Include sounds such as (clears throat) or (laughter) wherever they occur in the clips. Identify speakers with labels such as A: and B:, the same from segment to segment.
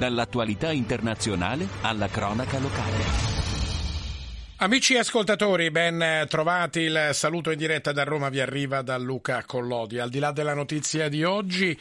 A: Dall'attualità internazionale alla cronaca locale.
B: Amici ascoltatori, ben trovati. Il saluto in diretta da Roma vi arriva da Luca Collodi. Al di là della notizia di oggi,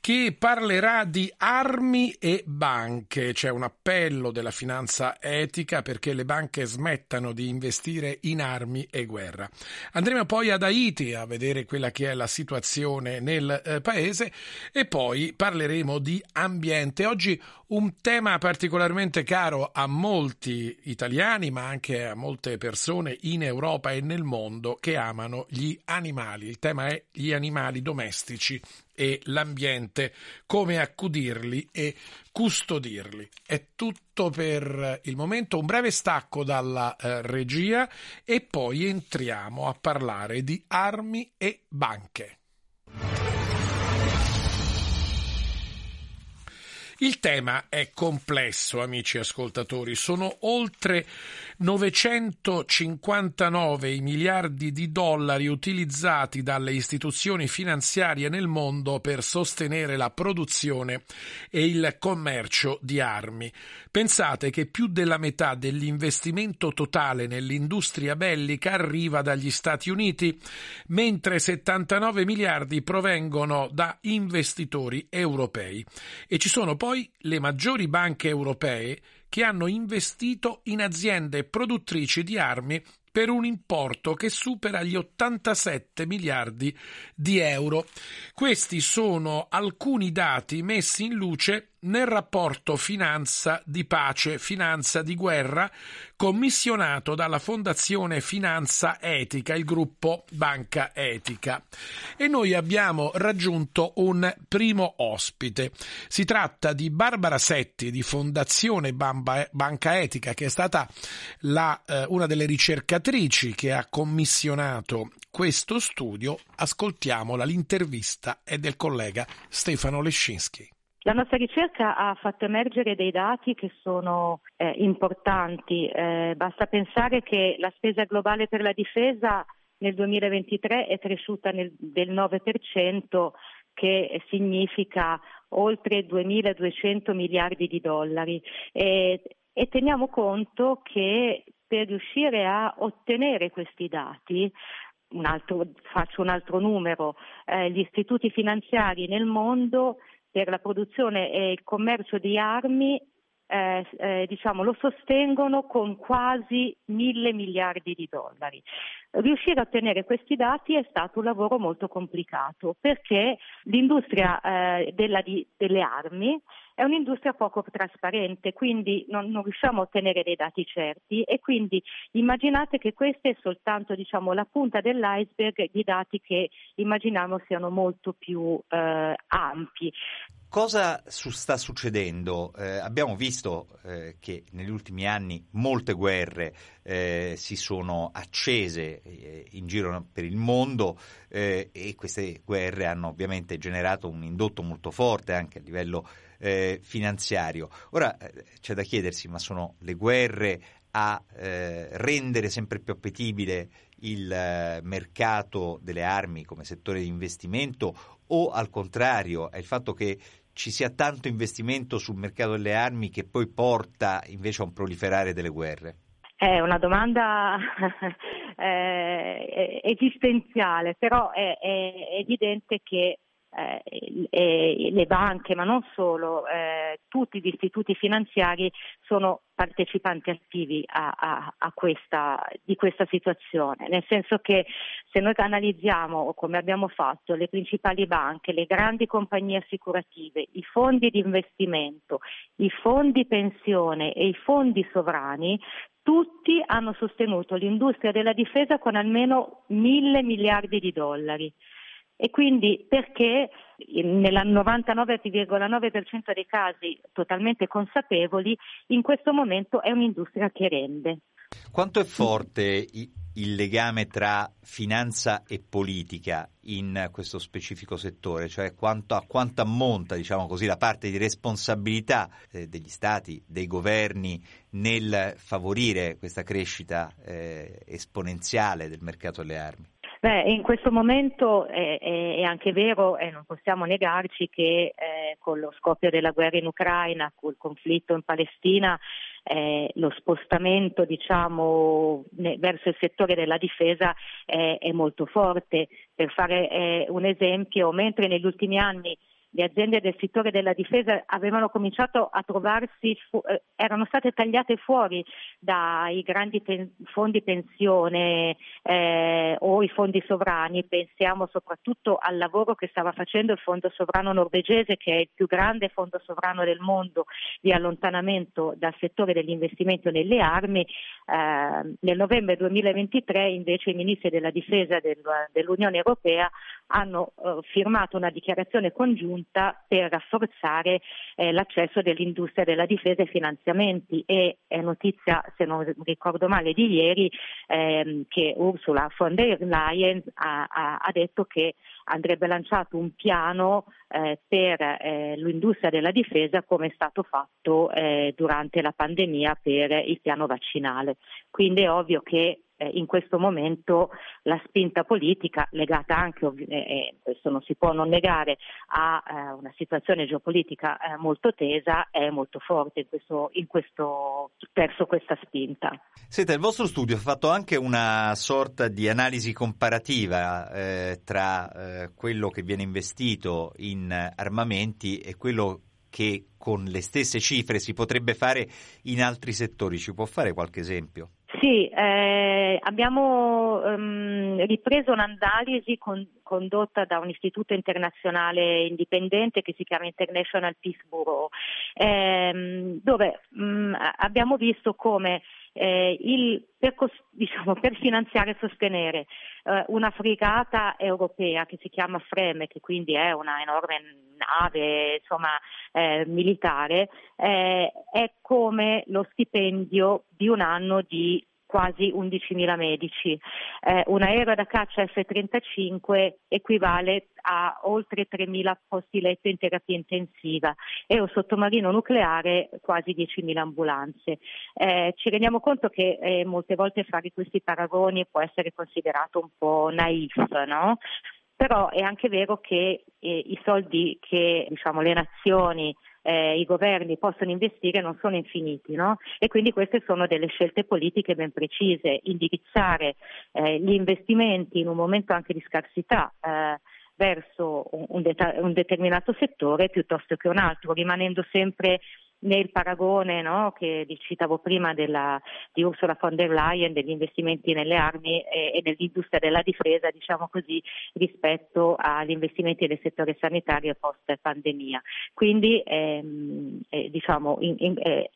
B: che parlerà di armi e banche. C'è un appello della finanza etica perché le banche smettano di investire in armi e guerra. Andremo poi ad Haiti a vedere quella che è la situazione nel eh, paese e poi parleremo di ambiente. Oggi un tema particolarmente caro a molti italiani, ma anche a molte persone in Europa e nel mondo che amano gli animali. Il tema è gli animali domestici e l'ambiente, come accudirli e custodirli. È tutto per il momento, un breve stacco dalla eh, regia e poi entriamo a parlare di armi e banche. Il tema è complesso, amici ascoltatori. Sono oltre 959 i miliardi di dollari utilizzati dalle istituzioni finanziarie nel mondo per sostenere la produzione e il commercio di armi. Pensate che più della metà dell'investimento totale nell'industria bellica arriva dagli Stati Uniti, mentre 79 miliardi provengono da investitori europei. E ci sono poi poi le maggiori banche europee che hanno investito in aziende produttrici di armi per un importo che supera gli 87 miliardi di euro. Questi sono alcuni dati messi in luce nel rapporto Finanza di pace, Finanza di guerra, commissionato dalla Fondazione Finanza Etica, il gruppo Banca Etica. E noi abbiamo raggiunto un primo ospite. Si tratta di Barbara Setti di Fondazione Banca Etica, che è stata la, eh, una delle ricercatrici che ha commissionato questo studio. Ascoltiamola, l'intervista è del collega Stefano Lescinski.
C: La nostra ricerca ha fatto emergere dei dati che sono eh, importanti. Eh, basta pensare che la spesa globale per la difesa nel 2023 è cresciuta nel, del 9%, che significa oltre 2.200 miliardi di dollari. E, e teniamo conto che per riuscire a ottenere questi dati un altro, faccio un altro numero, eh, gli istituti finanziari nel mondo per la produzione e il commercio di armi eh, eh, diciamo, lo sostengono con quasi mille miliardi di dollari. Riuscire a ottenere questi dati è stato un lavoro molto complicato perché l'industria eh, della, di, delle armi è un'industria poco trasparente, quindi non, non, riusciamo a ottenere dei dati certi e quindi immaginate che questa è soltanto diciamo, la punta dell'iceberg di dati che immaginiamo siano molto più eh, ampi.
D: Cosa su- sta succedendo? Eh, abbiamo visto eh, che negli ultimi anni molte guerre eh, si sono accese eh, in giro per il mondo eh, e queste guerre hanno ovviamente generato un indotto molto forte anche a livello eh, finanziario. Ora c'è da chiedersi, ma sono le guerre a rendere sempre più appetibile il mercato delle armi come settore di investimento o al contrario è il fatto che ci sia tanto investimento sul mercato delle armi che poi porta invece a un proliferare delle guerre?
C: È una domanda (laughs) eh, esistenziale, però è, è evidente che eh, le banche, ma non solo, eh, tutti gli istituti finanziari sono partecipanti attivi a, a, a questa, di questa situazione, nel senso che se noi analizziamo, come abbiamo fatto, le principali banche, le grandi compagnie assicurative, i fondi di investimento, i fondi pensione e i fondi sovrani, tutti hanno sostenuto l'industria della difesa con almeno mille miliardi di dollari. E quindi perché nel 99,9% dei casi totalmente consapevoli, in questo momento è un'industria che rende.
D: Quanto è forte il legame tra finanza e politica in questo specifico settore, cioè quanto, a quanto ammonta diciamo così, la parte di responsabilità eh, degli stati, dei governi nel favorire questa crescita eh, esponenziale del mercato delle armi?
C: Beh, in questo momento è, è, anche vero e non possiamo negarci che eh, con lo scoppio della guerra in Ucraina, col conflitto in Palestina, eh, lo spostamento diciamo, ne, verso il settore della difesa eh, è molto forte. Per fare eh, un esempio, mentre negli ultimi anni le aziende del settore della difesa avevano cominciato a trovarsi, fu- eh, erano state tagliate fuori dai grandi pen- fondi pensione eh, o i fondi sovrani. Pensiamo soprattutto al lavoro che stava facendo il fondo sovrano norvegese, che è il più grande fondo sovrano del mondo di allontanamento dal settore degli investimenti nelle armi. Eh, nel novembre 2023 invece i ministri della difesa del, dell'Unione Europea hanno eh, firmato una dichiarazione congiunta per rafforzare eh, l'accesso dell'industria della difesa ai finanziamenti e è notizia, se non ricordo male, di ieri ehm, che Ursula von der Leyen ha, ha, ha detto che andrebbe lanciato un piano eh, per eh, l'industria della difesa come è stato fatto eh, durante la pandemia per il piano vaccinale. Quindi è ovvio che eh, in questo momento la spinta politica legata anche, eh, questo non si può non negare, a eh, una situazione geopolitica eh, molto tesa è molto forte in questo, in questo, verso questa spinta.
D: Senta, il vostro studio ha fatto anche una sorta di analisi comparativa eh, tra eh, quello che viene investito in armamenti e quello che con le stesse cifre si potrebbe fare in altri settori. Ci può fare qualche esempio?
C: Sì, eh, abbiamo um, ripreso un'analisi con, condotta da un istituto internazionale indipendente che si chiama International Peace Bureau, ehm, dove um, abbiamo visto come eh, il, per, diciamo, per, finanziare e sostenere eh, una fregata europea che si chiama Freme, che quindi è una enorme nave insomma, eh, militare, eh, è come lo stipendio di un anno di quasi 11.000 medici. Eh, un aereo da caccia F-35 equivale a oltre 3.000 posti letto in terapia intensiva e un sottomarino nucleare quasi 10.000 ambulanze. Eh, ci rendiamo conto che eh, molte volte fare questi paragoni può essere considerato un po' naif, no? Però è anche vero che eh, i soldi che diciamo, le nazioni eh, i governi possono investire non sono infiniti no? e quindi queste sono delle scelte politiche ben precise, indirizzare eh, gli investimenti in un momento anche di scarsità eh, verso un, un, det- un, determinato settore piuttosto che un altro, rimanendo sempre nel paragone no, che citavo prima della, di Ursula von der Leyen degli investimenti nelle armi e, e nell'industria della difesa, diciamo così, rispetto agli investimenti nel settore sanitario post pandemia. Quindi ehm, eh, diciamo, in, in, eh,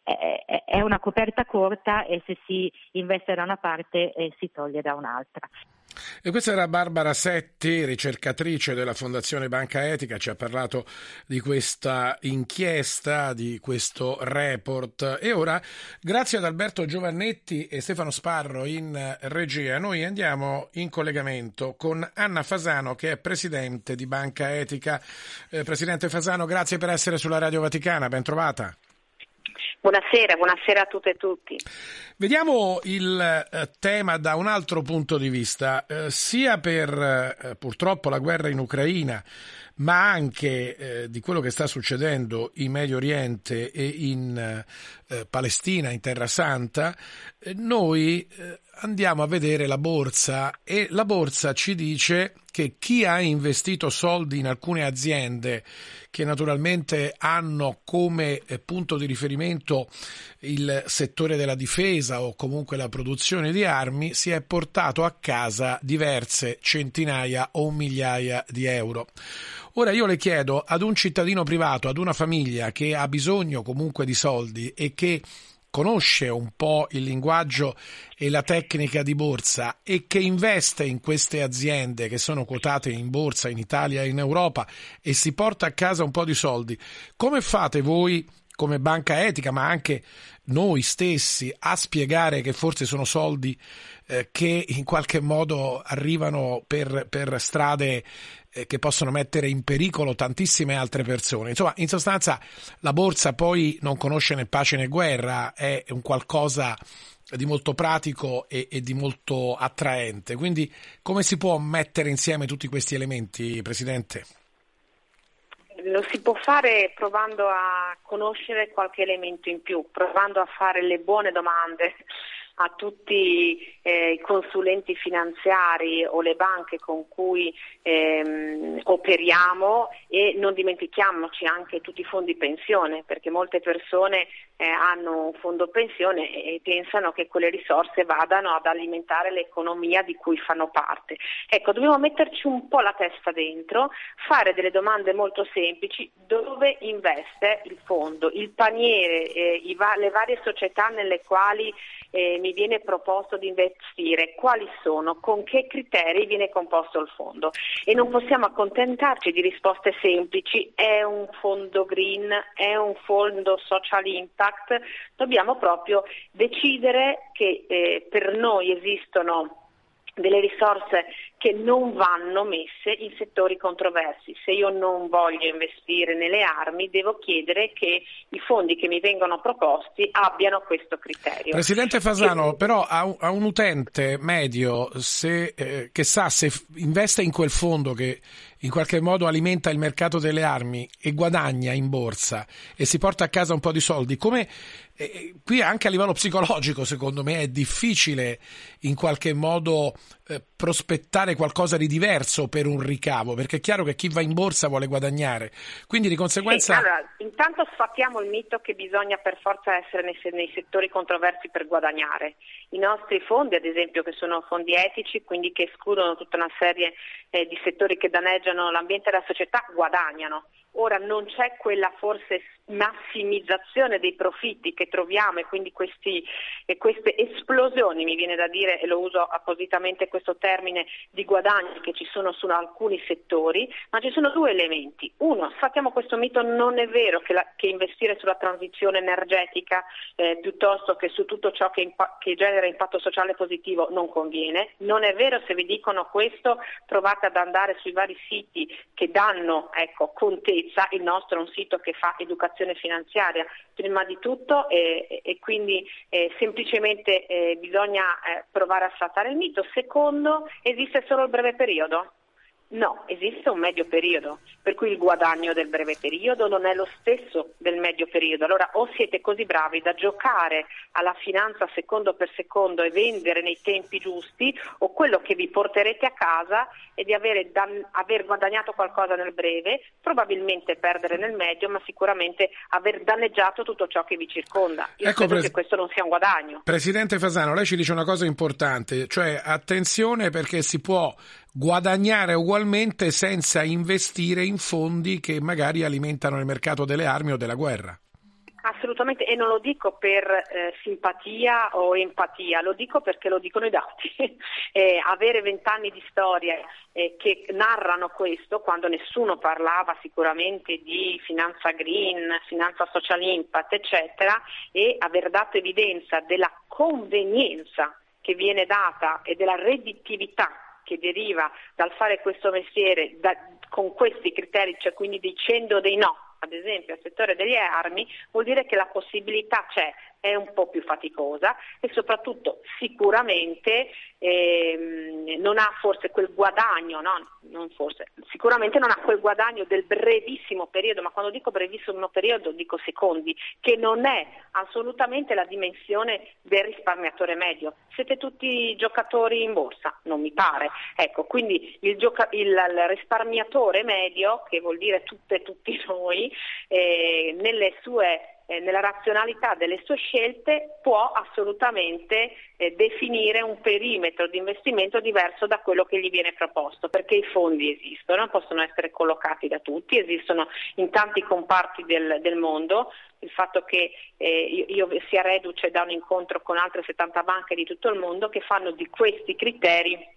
C: è una coperta corta e se si investe da una parte eh, si toglie da un'altra.
B: E questa era Barbara Setti, ricercatrice della Fondazione Banca Etica, ci ha parlato di questa inchiesta, di questo report. E ora, grazie ad Alberto Giovannetti e Stefano Sparro in regia, noi andiamo in collegamento con Anna Fasano, che è presidente di Banca Etica. Eh, Presidente Fasano, grazie per essere sulla Radio Vaticana, ben trovata.
E: Buonasera, buonasera a tutte e tutti.
B: Vediamo il eh, tema da un altro punto di vista, eh, sia per eh, purtroppo la guerra in Ucraina, ma anche di quello che sta succedendo in Medio Oriente e in eh, Palestina, in Terra Santa, eh, noi andiamo a vedere la borsa e la borsa ci dice che chi ha investito soldi in alcune aziende che naturalmente hanno come eh, punto di riferimento il settore della difesa o comunque la produzione di armi si è portato a casa diverse centinaia o migliaia di euro. Ora io le chiedo ad un cittadino privato, ad una famiglia che ha bisogno comunque di soldi e che conosce un po' il linguaggio e la tecnica di borsa e che investe in queste aziende che sono quotate in borsa in Italia e in Europa e si porta a casa un po' di soldi, come fate voi come banca etica, ma anche noi stessi, a spiegare che forse sono soldi eh, che in qualche modo arrivano per, per strade che possono mettere in pericolo tantissime altre persone. Insomma, in sostanza la borsa poi non conosce né pace né guerra, è un qualcosa di molto pratico e, e, di molto attraente. Quindi come si può mettere insieme tutti questi elementi, Presidente?
E: lo si può fare provando a conoscere qualche elemento in più, provando a fare le buone domande a tutti eh, i consulenti finanziari o le banche con cui ehm, operiamo e non dimentichiamoci anche tutti i fondi pensione perché molte persone eh, hanno un fondo pensione e pensano che quelle risorse vadano ad alimentare l'economia di cui fanno parte. Ecco, dobbiamo metterci un po' la testa dentro, fare delle domande molto semplici, dove investe il fondo, il paniere, eh, va- le varie società nelle quali eh, mi viene proposto di investire, quali sono, con che criteri viene composto il fondo. E non possiamo accontentarci di risposte semplici, è un fondo green, è un fondo social impact, dobbiamo proprio decidere che eh, per noi esistono delle risorse che non vanno messe in settori controversi. Se io non voglio investire nelle armi, devo chiedere che i fondi che mi vengono proposti abbiano questo criterio.
B: Presidente Fasano, che... però a un, a un, utente medio se, eh, che sa se investe in quel fondo che in qualche modo alimenta il mercato delle armi e guadagna in borsa e si porta a casa un po' di soldi, come eh, qui anche a livello psicologico secondo me è difficile in qualche modo eh, prospettare qualcosa di diverso per un ricavo, perché è chiaro che chi va in borsa vuole guadagnare. Quindi di conseguenza...
E: Sì, allora, intanto sfattiamo il mito che bisogna per forza essere nei, nei, settori controversi per guadagnare. I nostri fondi, ad esempio, che sono fondi etici, quindi che escludono tutta una serie eh, di settori che danneggiano l'ambiente e la società, guadagnano. Ora non c'è quella forse massimizzazione dei profitti che troviamo e quindi questi, e queste esplosioni, mi viene da dire, e lo uso appositamente questo termine, di guadagni che ci sono su alcuni settori, ma ci sono due elementi. Uno, sfattiamo questo mito, non è vero che, la, che investire sulla transizione energetica eh, piuttosto che su tutto ciò che, impa- che genera impatto sociale positivo non conviene. Non è vero se vi dicono questo, provate ad andare sui vari siti che danno ecco, contezza il nostro è un sito che fa educazione finanziaria prima di tutto e, e quindi eh, semplicemente eh, bisogna eh, provare a sfatare il mito. Secondo, esiste solo il breve periodo. No, esiste un medio periodo, per cui il guadagno del breve periodo non è lo stesso del medio periodo. Allora o siete così bravi da giocare alla finanza secondo per secondo e vendere nei tempi giusti, o quello che vi porterete a casa è di avere dan- aver guadagnato qualcosa nel breve, probabilmente perdere nel medio, ma sicuramente aver danneggiato tutto ciò che vi circonda. Io ecco, credo pres- che questo non sia un guadagno.
B: Presidente Fasano, lei ci dice una cosa importante, cioè attenzione perché si può guadagnare ugualmente senza investire in fondi che magari alimentano il mercato delle armi o della guerra.
E: Assolutamente, e non lo dico per eh, simpatia o empatia, lo dico perché lo dicono i dati. (laughs) eh, avere vent'anni di storia eh, che narrano questo, quando nessuno parlava sicuramente di finanza green, finanza social impact, eccetera, e aver dato evidenza della convenienza che viene data e della redditività che deriva dal fare questo mestiere da, con questi criteri, cioè quindi dicendo dei no, ad esempio al settore delle armi, vuol dire che la possibilità c'è è un po' più faticosa e soprattutto sicuramente ehm, non ha forse quel guadagno, no? non forse, sicuramente non ha quel guadagno del brevissimo periodo, ma quando dico brevissimo periodo dico secondi, che non è assolutamente la dimensione del risparmiatore medio. Siete tutti giocatori in borsa? Non mi pare. Ecco, quindi il, gioca- il, il risparmiatore medio, che vuol dire tutte e tutti noi, eh, nelle sue eh, nella razionalità delle sue scelte può assolutamente eh, definire un perimetro di investimento diverso da quello che gli viene proposto, perché i fondi esistono, possono essere collocati da tutti, esistono in tanti comparti del, del mondo, il fatto che eh, io, io sia reduce da un incontro con altre 70 banche di tutto il mondo che fanno di questi criteri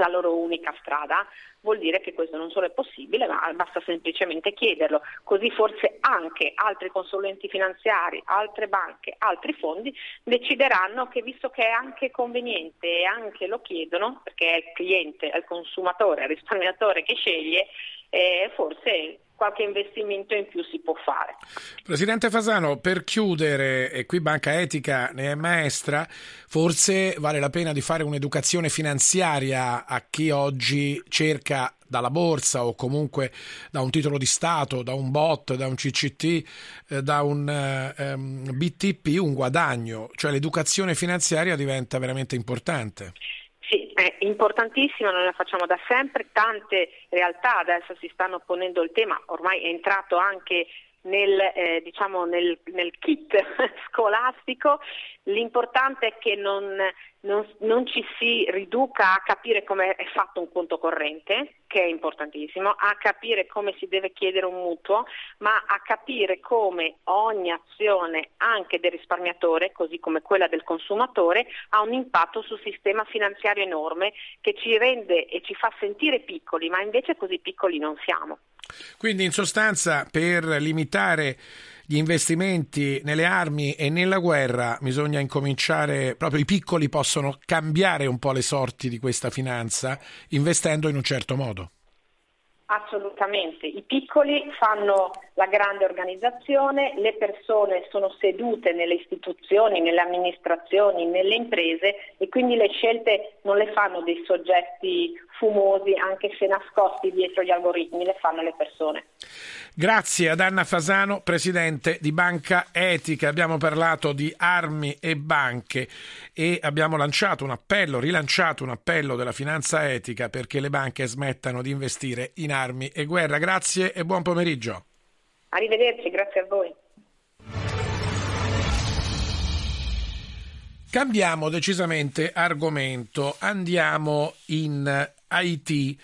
E: la loro unica strada, vuol dire che questo non solo è possibile, ma basta semplicemente chiederlo. Così forse anche altri consulenti finanziari, altre banche, altri fondi decideranno che visto che è anche conveniente e anche lo chiedono, perché è il cliente, è il consumatore, è il risparmiatore che sceglie, eh, forse qualche investimento in più si può fare.
B: Presidente Fasano, per chiudere, e qui Banca Etica ne è maestra, forse vale la pena di fare un'educazione finanziaria a chi oggi cerca dalla borsa o comunque da un titolo di Stato, da un bot, da un CCT, eh, da un eh, BTP un guadagno, cioè l'educazione finanziaria diventa veramente importante.
E: Sì, è importantissima, noi la facciamo da sempre, tante realtà adesso si stanno ponendo il tema, ormai è entrato anche nel, eh, diciamo nel, nel, kit (laughs) scolastico, l'importante è che non, non, non, ci si riduca a capire come è fatto un conto corrente, che è importantissimo, a capire come si deve chiedere un mutuo, ma a capire come ogni azione anche del risparmiatore, così come quella del consumatore, ha un impatto sul sistema finanziario enorme che ci rende e ci fa sentire piccoli, ma invece così piccoli non siamo.
B: Quindi in sostanza per limitare gli investimenti nelle armi e nella guerra bisogna incominciare, proprio i piccoli possono cambiare un po' le sorti di questa finanza investendo in un certo modo.
E: Assolutamente, i piccoli fanno la grande organizzazione, le persone sono sedute nelle istituzioni, nelle amministrazioni, nelle imprese e quindi le scelte non le fanno dei soggetti fumosi, anche se nascosti dietro gli algoritmi, le fanno le persone.
B: Grazie ad Anna Fasano, presidente di Banca Etica. Abbiamo parlato di armi e banche e abbiamo lanciato un appello, rilanciato un appello della finanza etica perché le banche smettano di investire in armi e guerra. Grazie e buon pomeriggio.
E: Arrivederci, grazie a voi.
B: Cambiamo decisamente argomento, andiamo in Haiti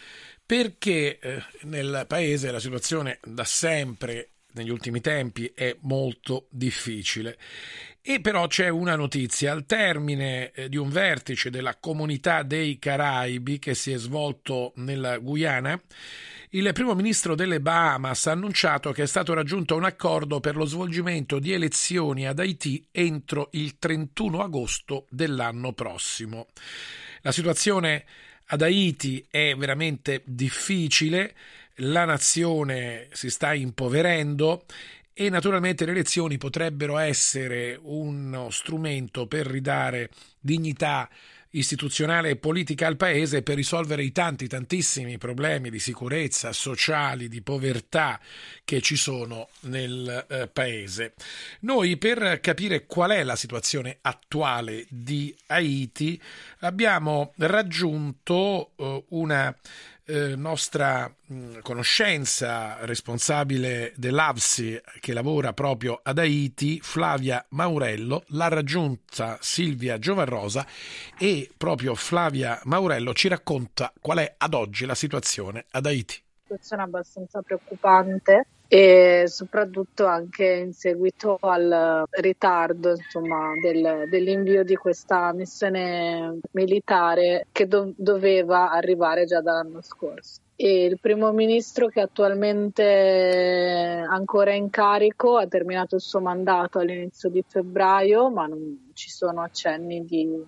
B: perché eh, nel paese la situazione da sempre negli ultimi tempi è molto difficile. E però c'è una notizia, al termine eh, di un vertice della comunità dei Caraibi che si è svolto nella Guyana, il primo ministro delle Bahamas ha annunciato che è stato raggiunto un accordo per lo svolgimento di elezioni ad Haiti entro il 31 agosto dell'anno prossimo. La situazione ad Haiti è veramente difficile, la nazione si sta impoverendo e naturalmente le elezioni potrebbero essere uno strumento per ridare dignità istituzionale e politica al Paese per risolvere i tanti, tantissimi problemi di sicurezza sociali, di povertà che ci sono nel eh, Paese. Noi per capire qual è la situazione attuale di Haiti abbiamo raggiunto eh, una eh, nostra mh, conoscenza responsabile dell'AVSI che lavora proprio ad Haiti, Flavia Maurello, l'ha raggiunta Silvia Giovarrosa e proprio Flavia Maurello ci racconta qual è ad oggi la situazione ad Haiti.
F: Situazione abbastanza preoccupante e soprattutto anche in seguito al ritardo insomma, del, dell'invio di questa missione militare che do- doveva arrivare già dall'anno scorso. E il primo ministro che attualmente è ancora in carico ha terminato il suo mandato all'inizio di febbraio, ma non ci sono accenni di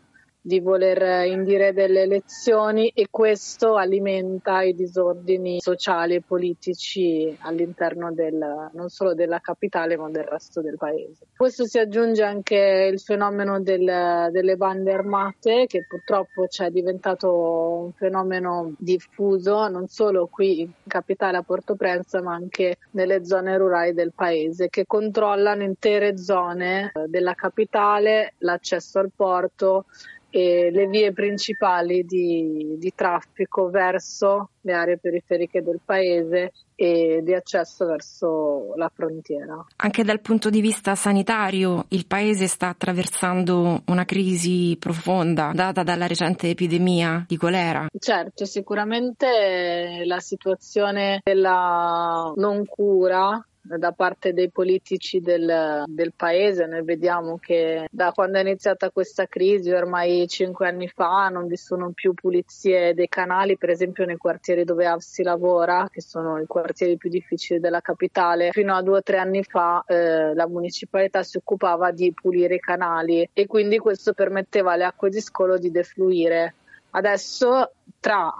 F: di voler indire delle elezioni e questo alimenta i disordini sociali e politici all'interno del, non solo della capitale ma del resto del paese. Questo si aggiunge anche il fenomeno del, delle bande armate che purtroppo è diventato un fenomeno diffuso non solo qui in capitale a Porto-Prensa ma anche nelle zone rurali del paese che controllano intere zone della capitale, l'accesso al porto e le vie principali di, di traffico verso le aree periferiche del paese e di accesso verso la frontiera.
G: Anche dal punto di vista sanitario il paese sta attraversando una crisi profonda data dalla recente epidemia di colera.
F: Certo, sicuramente la situazione della non cura da parte dei politici del, del, paese. Noi vediamo che da quando è iniziata questa crisi, ormai cinque anni fa, non vi sono più pulizie dei canali, per esempio nei quartieri dove Avsi lavora, che sono i quartieri più difficili della capitale. Fino a due o tre anni fa eh, la municipalità si occupava di pulire i canali e quindi questo permetteva alle acque di scolo di defluire. Adesso tra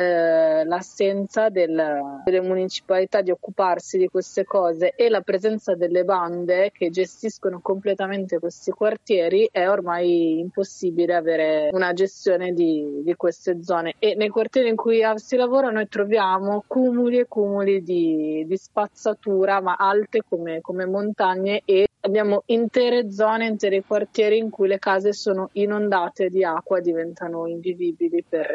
F: eh, l'assenza del, delle municipalità di occuparsi di queste cose e la presenza delle bande che gestiscono completamente questi quartieri è ormai impossibile avere una gestione di, di queste zone. E nei quartieri in cui si lavora noi troviamo cumuli e cumuli di, di spazzatura ma alte come, come montagne e abbiamo intere zone, interi quartieri in cui le case sono inondate di acqua, diventano invivibili per,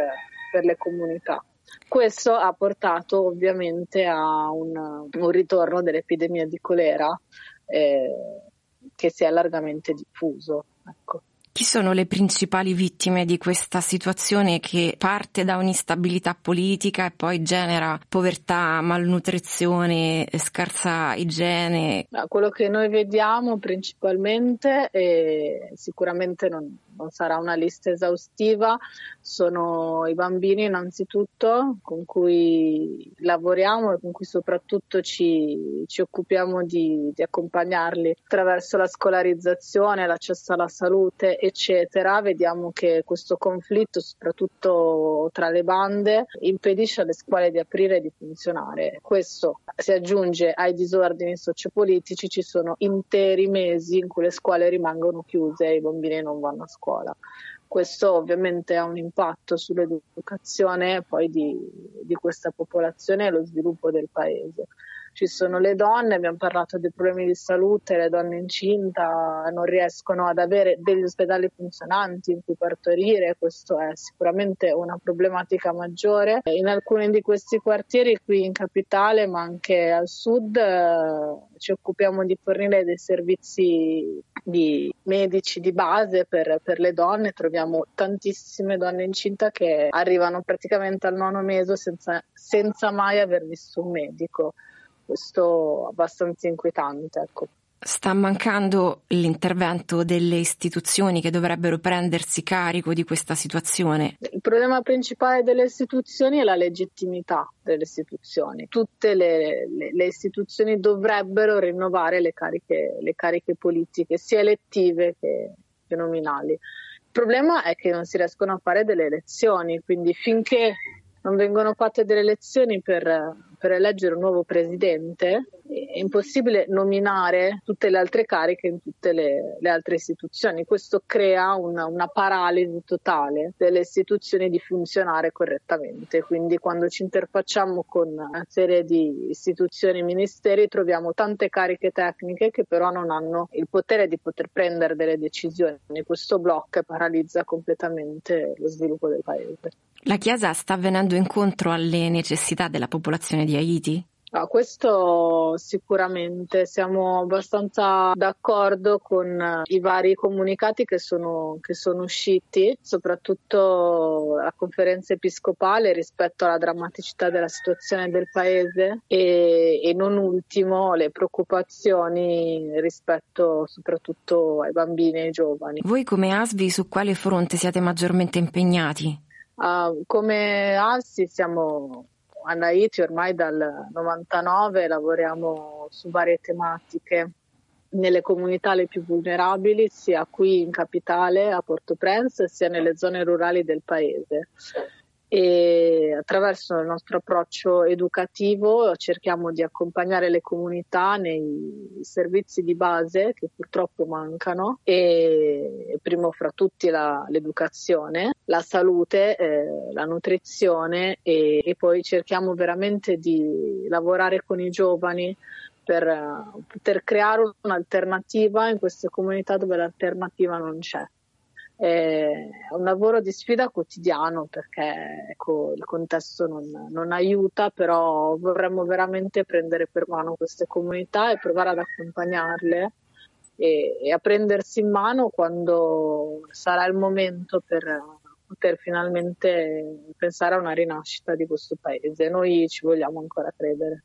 F: per le comunità. Questo ha portato ovviamente a un, un ritorno dell'epidemia di colera eh, che si è largamente diffuso. Ecco.
G: Chi sono le principali vittime di questa situazione che parte da un'instabilità politica e poi genera povertà, malnutrizione, scarsa igiene?
F: Quello che noi vediamo principalmente, e sicuramente non, non sarà una lista esaustiva, sono i bambini innanzitutto con cui lavoriamo e con cui soprattutto ci, ci occupiamo di, di accompagnarli attraverso la scolarizzazione, l'accesso alla salute, eccetera. Vediamo che questo conflitto, soprattutto tra le bande, impedisce alle scuole di aprire e di funzionare. Questo si aggiunge ai disordini sociopolitici, ci sono interi mesi in cui le scuole rimangono chiuse e i bambini non vanno a scuola scuola. Questo ovviamente ha un impatto sull'educazione poi di, di questa popolazione e lo sviluppo del paese ci sono le donne, abbiamo parlato dei problemi di salute, le donne incinta non riescono ad avere degli ospedali funzionanti in cui partorire, questo è sicuramente una problematica maggiore. In alcuni di questi quartieri qui in capitale ma anche al sud eh, ci occupiamo di fornire dei servizi di medici di base per, per le donne, troviamo tantissime donne incinta che arrivano praticamente al nono mese senza, senza mai aver visto un medico questo abbastanza inquietante. Ecco.
G: Sta mancando l'intervento delle istituzioni che dovrebbero prendersi carico di questa situazione?
F: Il problema principale delle istituzioni è la legittimità delle istituzioni. Tutte le, le, le istituzioni dovrebbero rinnovare le cariche, le cariche, politiche, sia elettive che, che nominali. Il problema è che non si riescono a fare delle elezioni, quindi finché non vengono fatte delle elezioni per, per eleggere un nuovo presidente, è impossibile nominare tutte le altre cariche in tutte le, le altre istituzioni. Questo crea una, una, paralisi totale delle istituzioni di funzionare correttamente. Quindi quando ci interfacciamo con una serie di istituzioni e ministeri troviamo tante cariche tecniche che però non hanno il potere di poter prendere delle decisioni. Questo blocco paralizza completamente lo sviluppo del paese.
G: La Chiesa sta venendo incontro alle necessità della popolazione di Haiti?
F: Ah, questo sicuramente siamo abbastanza d'accordo con eh, i vari comunicati che sono, che sono usciti, soprattutto la conferenza episcopale rispetto alla drammaticità della situazione del paese e, e non ultimo le preoccupazioni rispetto soprattutto ai bambini e ai giovani.
G: Voi come ASVI su quale fronte siete maggiormente impegnati?
F: Uh, come ASSI siamo a Haiti ormai dal 99, lavoriamo su varie tematiche nelle comunità le più vulnerabili, sia qui in capitale a Port-au-Prince, sia nelle zone rurali del paese e attraverso il nostro approccio educativo cerchiamo di accompagnare le comunità nei servizi di base che purtroppo mancano. E primo fra tutti la, l'educazione, la salute, eh, la nutrizione e, e poi cerchiamo veramente di lavorare con i giovani per uh, poter creare un'alternativa in queste comunità dove l'alternativa non c'è è un lavoro di sfida quotidiano perché ecco, il contesto non, non, aiuta, però vorremmo veramente prendere per mano queste comunità e provare ad accompagnarle e, e a prendersi in mano quando sarà il momento per poter finalmente pensare a una rinascita di questo paese. Noi ci vogliamo ancora credere.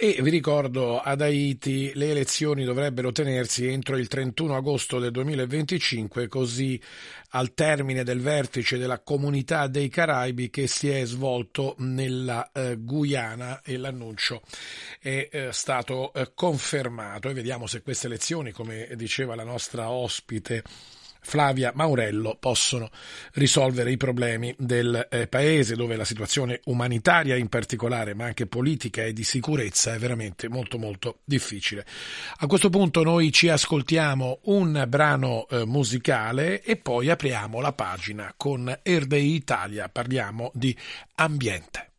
H: E vi ricordo, ad Haiti le elezioni dovrebbero tenersi entro il 31 agosto del 2025, così al termine del vertice della comunità dei Caraibi che si è svolto nella eh, Guyana e l'annuncio è eh, stato eh, confermato. E vediamo se queste elezioni, come diceva la nostra ospite, Flavia Maurello possono risolvere i problemi del eh, paese dove la situazione umanitaria in particolare ma anche politica e di sicurezza è veramente molto molto difficile. A questo punto noi ci ascoltiamo un brano eh, musicale e poi apriamo la pagina con Erdei Italia, parliamo di ambiente.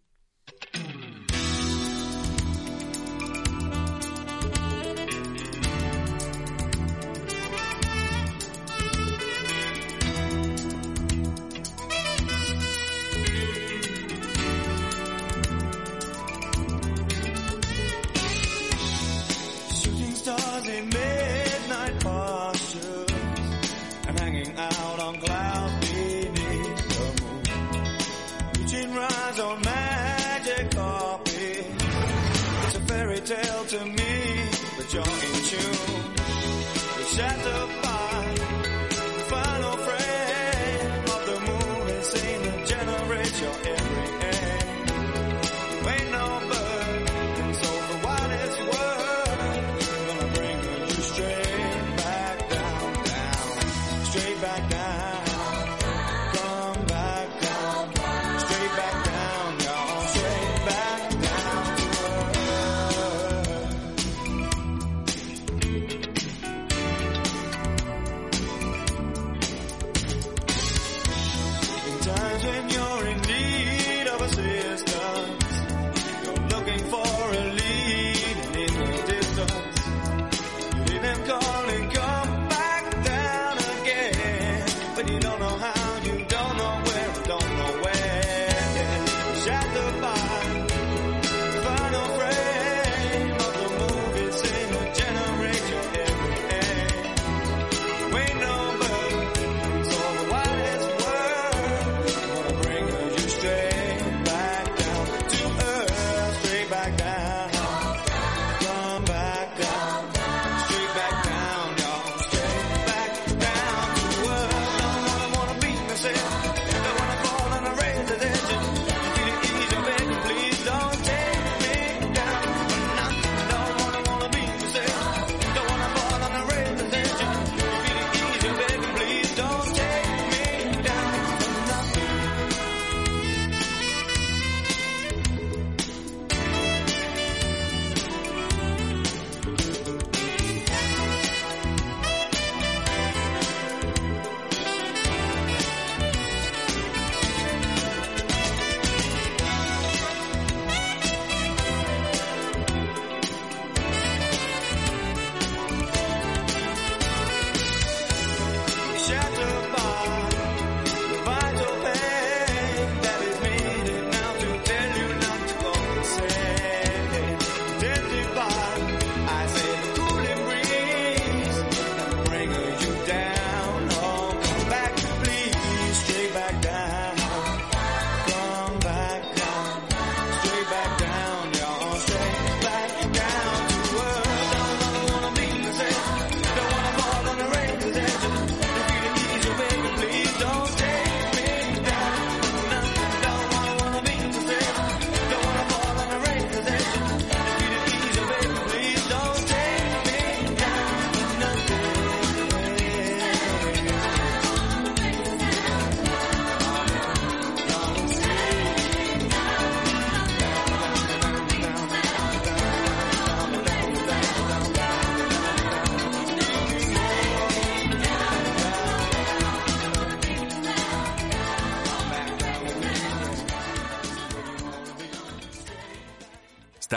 H: and hanging out on clouds beneath the moon. reaching rides on magic carpet. It's a fairy tale to me, but you're in tune. The shadow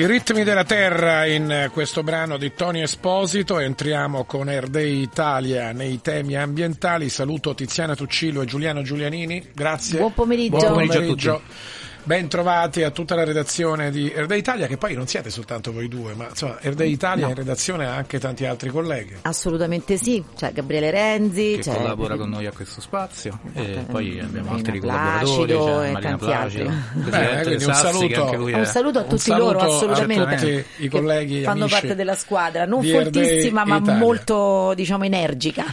B: I ritmi della terra in questo brano di Tony Esposito, entriamo con Erdei Italia nei temi ambientali. Saluto Tiziana Tuccillo e Giuliano Giulianini. Grazie.
I: Buon pomeriggio.
B: Buon pomeriggio a tutti. Ben trovati a tutta la redazione di Erde Italia, che poi non siete soltanto voi due, ma insomma Erde Italia no. in redazione ha anche tanti altri colleghi.
I: Assolutamente sì, c'è Gabriele Renzi,
J: che
I: c'è
J: collabora con noi a questo spazio e poi abbiamo Marina altri collaboratori, c'è Marina Placido,
B: Beh, un saluto,
I: un saluto a tutti loro, assolutamente.
B: A tutti i colleghi
I: fanno parte della squadra, non fortissima ma
B: Italia.
I: molto diciamo energica.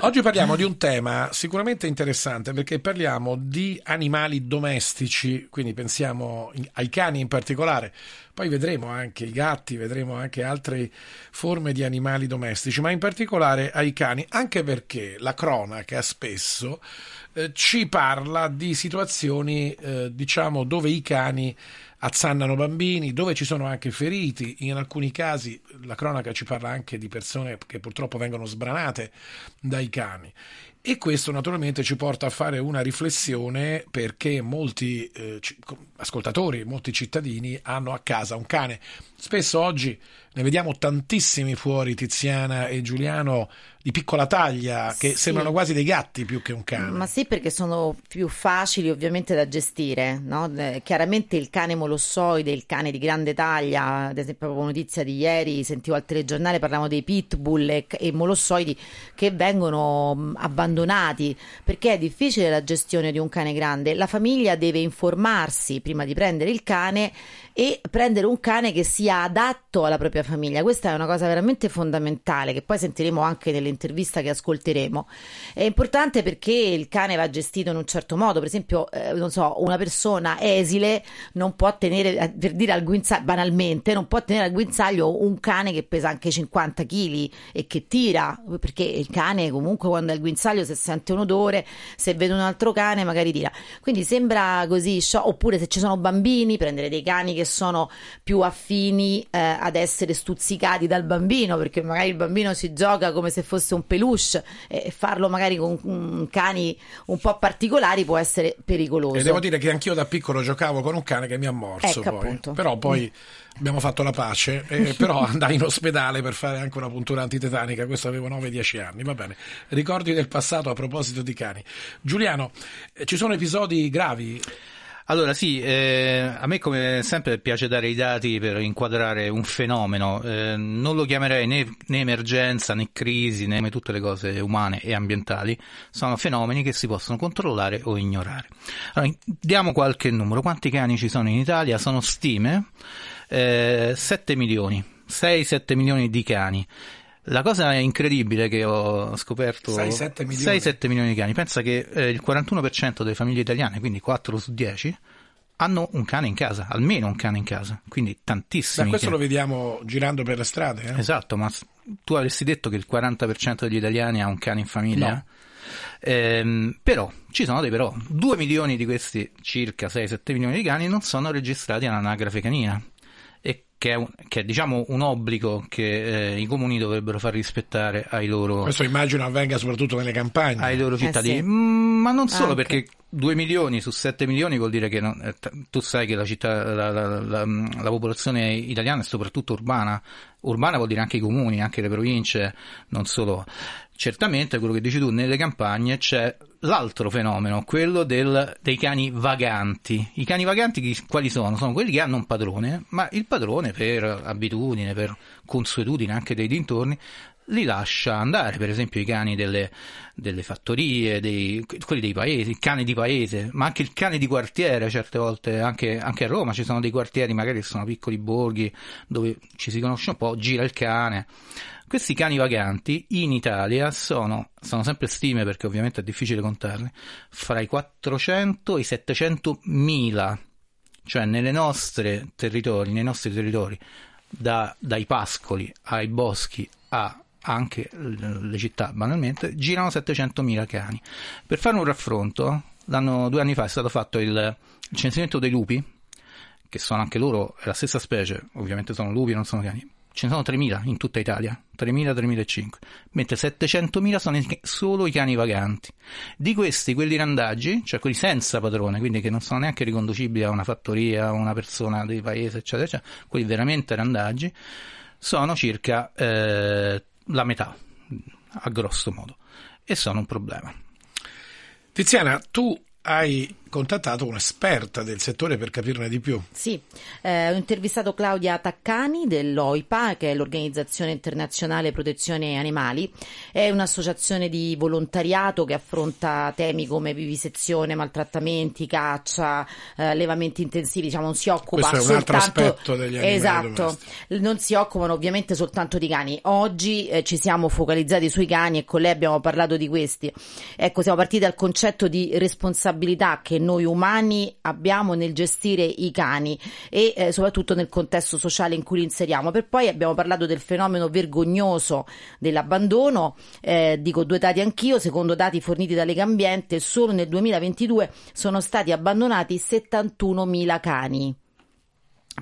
B: Oggi parliamo di un tema sicuramente interessante perché parliamo di animali domestici, quindi pensiamo ai cani in particolare, poi vedremo anche i gatti, vedremo anche altre forme di animali domestici, ma in particolare ai cani, anche perché la cronaca spesso eh, ci parla di situazioni eh, diciamo dove i cani azzannano bambini, dove ci sono anche feriti, in alcuni casi la cronaca ci parla anche di persone che purtroppo vengono sbranate dai cani. E questo naturalmente ci porta a fare una riflessione perché molti eh, ascoltatori, molti cittadini hanno a casa un cane. Spesso oggi ne vediamo tantissimi fuori, Tiziana e Giuliano, di piccola taglia, che sì. sembrano quasi dei gatti più che un cane.
I: Ma sì, perché sono più facili ovviamente da gestire. No? Eh, chiaramente il cane molossoide, il cane di grande taglia, ad esempio proprio notizia di ieri, sentivo al telegiornale, parlavamo dei pitbull e, e molossoidi che vengono abbandonati, perché è difficile la gestione di un cane grande. La famiglia deve informarsi prima di prendere il cane e prendere un cane che sia adatto alla propria famiglia. Questa è una cosa veramente fondamentale che poi sentiremo anche nell'intervista che ascolteremo. È importante perché il cane va gestito in un certo modo, per esempio, eh, non so, una persona esile non può tenere, eh, per dire al guinzaglio, banalmente, non può tenere al guinzaglio un cane che pesa anche 50 kg e che tira, perché il cane comunque quando è al guinzaglio se sente un odore, se vede un altro cane magari tira. Quindi sembra così, oppure se ci sono bambini, prendere dei cani che sono più affini eh, ad essere stuzzicati dal bambino, perché magari il bambino si gioca come se fosse un peluche e farlo magari con um, cani un po' particolari può essere pericoloso.
B: E devo dire che anch'io da piccolo giocavo con un cane che mi ha morso
I: ecco,
B: poi. Però poi abbiamo fatto la pace, eh, (laughs) però andai in ospedale per fare anche una puntura antitetanica, questo avevo 9-10 anni, va bene. Ricordi del passato a proposito di cani. Giuliano, eh, ci sono episodi gravi?
J: Allora sì, eh, a me come sempre piace dare i dati per inquadrare un fenomeno, eh, non lo chiamerei né, né, emergenza né crisi né come tutte le cose umane e ambientali, sono fenomeni che si possono controllare o ignorare. Allora, diamo qualche numero, quanti cani ci sono in Italia? Sono stime, eh, 7 milioni, 6-7 milioni di cani. La cosa incredibile che ho scoperto
B: 6-7 milioni.
J: 6-7 milioni di cani. Pensa che eh, il 41% delle famiglie italiane, quindi 4 su 10, hanno un cane in casa, almeno un cane in casa, quindi tantissimi.
B: Ma questo
J: cani.
B: lo vediamo girando per le strade. Eh?
J: Esatto, ma tu avresti detto che il 40% degli italiani ha un cane in famiglia?
B: No.
J: Ehm, però ci sono dei però. 2 milioni di questi circa 6-7 milioni di cani non sono registrati all'anagrafe canina che è, un, che è diciamo un obbligo che eh, i comuni dovrebbero far rispettare ai loro
B: questo immagino avvenga soprattroppo nelle campagne
J: ai loro cittadini
I: eh sì.
J: mm, ma non solo
I: Anche.
J: perché 2 milioni su 7 milioni vuol dire che non, eh, tu sai che la, città, la, la, la, la, popolazione italiana è soprattutto urbana urbana vuol dire anche i comuni anche le province non solo certamente quello che dici tu nelle campagne c'è l'altro fenomeno, quello del, dei cani vaganti. I cani vaganti quali sono? Sono quelli che hanno un padrone, ma il padrone per abitudine, per consuetudine anche dei dintorni, li lascia andare, per esempio i cani delle, delle fattorie, dei, quelli dei paesi, il cane di paese, ma anche il cane di quartiere, certe volte anche, anche a Roma ci sono dei quartieri, magari sono piccoli borghi dove ci si conosce un po', gira il cane. Questi cani vaganti in Italia sono, sono sempre stime perché ovviamente è difficile contarli, fra i 400 e i 700 mila, cioè nei nostri territori, da, dai pascoli ai boschi a anche le città banalmente, girano 700.000 cani. Per fare un raffronto, due anni fa è stato fatto il censimento dei lupi, che sono anche loro la stessa specie, ovviamente sono lupi, non sono cani, ce ne sono 3.000 in tutta Italia, 3.000-3.500, mentre 700.000 sono solo i cani vaganti. Di questi, quelli randaggi, cioè quelli senza padrone, quindi che non sono neanche riconducibili a una fattoria, a una persona del paese, eccetera, eccetera, quelli veramente randaggi, sono circa eh, la metà, a grosso modo, e sono un problema.
B: Tiziana, tu hai contattato un'esperta del settore per capirne di più.
I: Sì, eh, ho intervistato Claudia Taccani dell'OIPA, che è l'Organizzazione Internazionale Protezione Animali. È un'associazione di volontariato che affronta temi come vivisezione, maltrattamenti, caccia, eh, allevamenti intensivi, diciamo non si occupa
B: Questo è un altro
I: soltanto
B: aspetto degli animali
I: Esatto,
B: domestici.
I: non si occupano ovviamente soltanto di cani. Oggi eh, ci siamo focalizzati sui cani e con lei abbiamo parlato di questi. Ecco, siamo partiti dal concetto di responsabilità che noi umani abbiamo nel gestire i cani e eh, soprattutto nel contesto sociale in cui li inseriamo. Per poi abbiamo parlato del fenomeno vergognoso dell'abbandono, eh, dico due dati anch'io, secondo dati forniti da Legambiente, solo nel 2022 sono stati abbandonati 71.000 cani.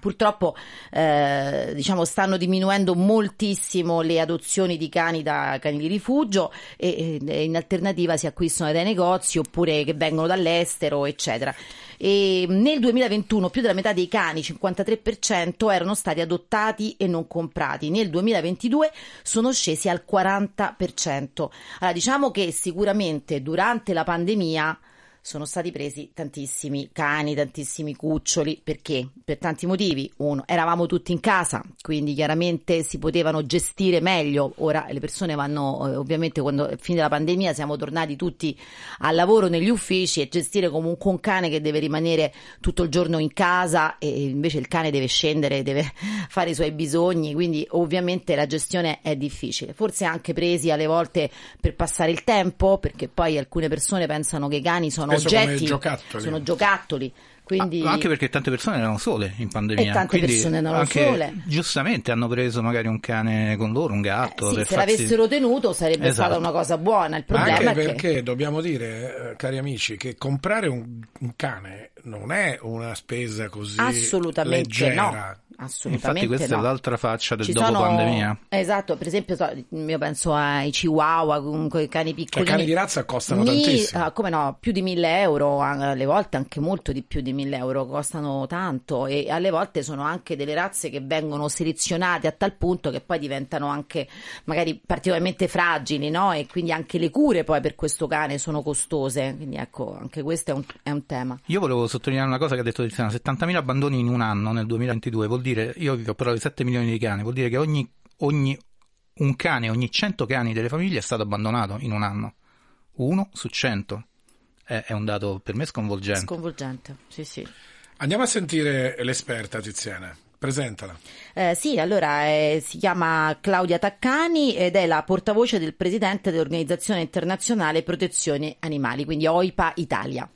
I: Purtroppo eh, diciamo, stanno diminuendo moltissimo le adozioni di cani da cani di rifugio e, e in alternativa si acquistano dai negozi oppure che vengono dall'estero, eccetera. E nel 2021 più della metà dei cani, 53%, erano stati adottati e non comprati. Nel 2022 sono scesi al 40%. Allora diciamo che sicuramente durante la pandemia sono stati presi tantissimi cani, tantissimi cuccioli, perché? Per tanti motivi. Uno, eravamo tutti in casa, quindi chiaramente si potevano gestire meglio. Ora le persone vanno, eh, ovviamente quando è finita la pandemia siamo tornati tutti al lavoro negli uffici e gestire comunque un cane che deve rimanere tutto il giorno in casa e invece il cane deve scendere, deve (laughs) fare i suoi bisogni, quindi ovviamente la gestione è difficile. Forse anche presi alle volte per passare il tempo, perché poi alcune persone pensano che i cani sono oggetti,
B: giocattoli.
I: sono giocattoli. Quindi...
J: Ah, anche perché tante persone erano sole in pandemia.
I: E tante
J: quindi
I: persone erano
J: anche,
I: sole.
J: Giustamente hanno preso magari un cane con loro, un gatto.
I: Sì,
J: per
I: se
J: farsi-
I: l'avessero tenuto sarebbe
J: Esatto.
I: stata una cosa buona. Il
B: Ma
I: problema
B: anche
I: è che
B: perché dobbiamo dire, eh, cari amici, che comprare un, un cane non è una spesa così
I: assolutamente
B: leggera.
I: no. Assolutamente
J: Infatti questa
I: no.
J: è l'altra faccia del
I: Ci
J: dopo
I: sono-
J: pandemia.
I: Esatto, per esempio so- io penso ai chihuahua, comunque i cani piccoli.
B: cani di razza costano
I: Mi-
B: tantissimo.
I: ah, come no, più di 1000 euro, alle volte anche molto di più di 1000 euro, costano tanto e alle volte sono anche delle razze che vengono selezionate a tal punto che poi diventano anche magari particolarmente fragili, no? E quindi anche le cure poi per questo cane sono costose, quindi ecco, anche questo è un, è un tema.
J: Io volevo sottolineare una cosa che ha detto Tiziana, 70.000 abbandoni in un anno nel 2022 vuol dire, io vi ho parlato di 7 milioni di cani, vuol dire che ogni, ogni un cane, ogni 100 cani delle famiglie è stato abbandonato in un anno. Uno su 100. È, è un dato per me sconvolgente.
I: Sconvolgente, sì sì.
B: Andiamo a sentire l'esperta Tiziana. Presentala.
I: Eh, sì, allora eh, si chiama Claudia Taccani ed è la portavoce del presidente dell'Organizzazione Internazionale Protezione Animali, quindi OIPA Italia.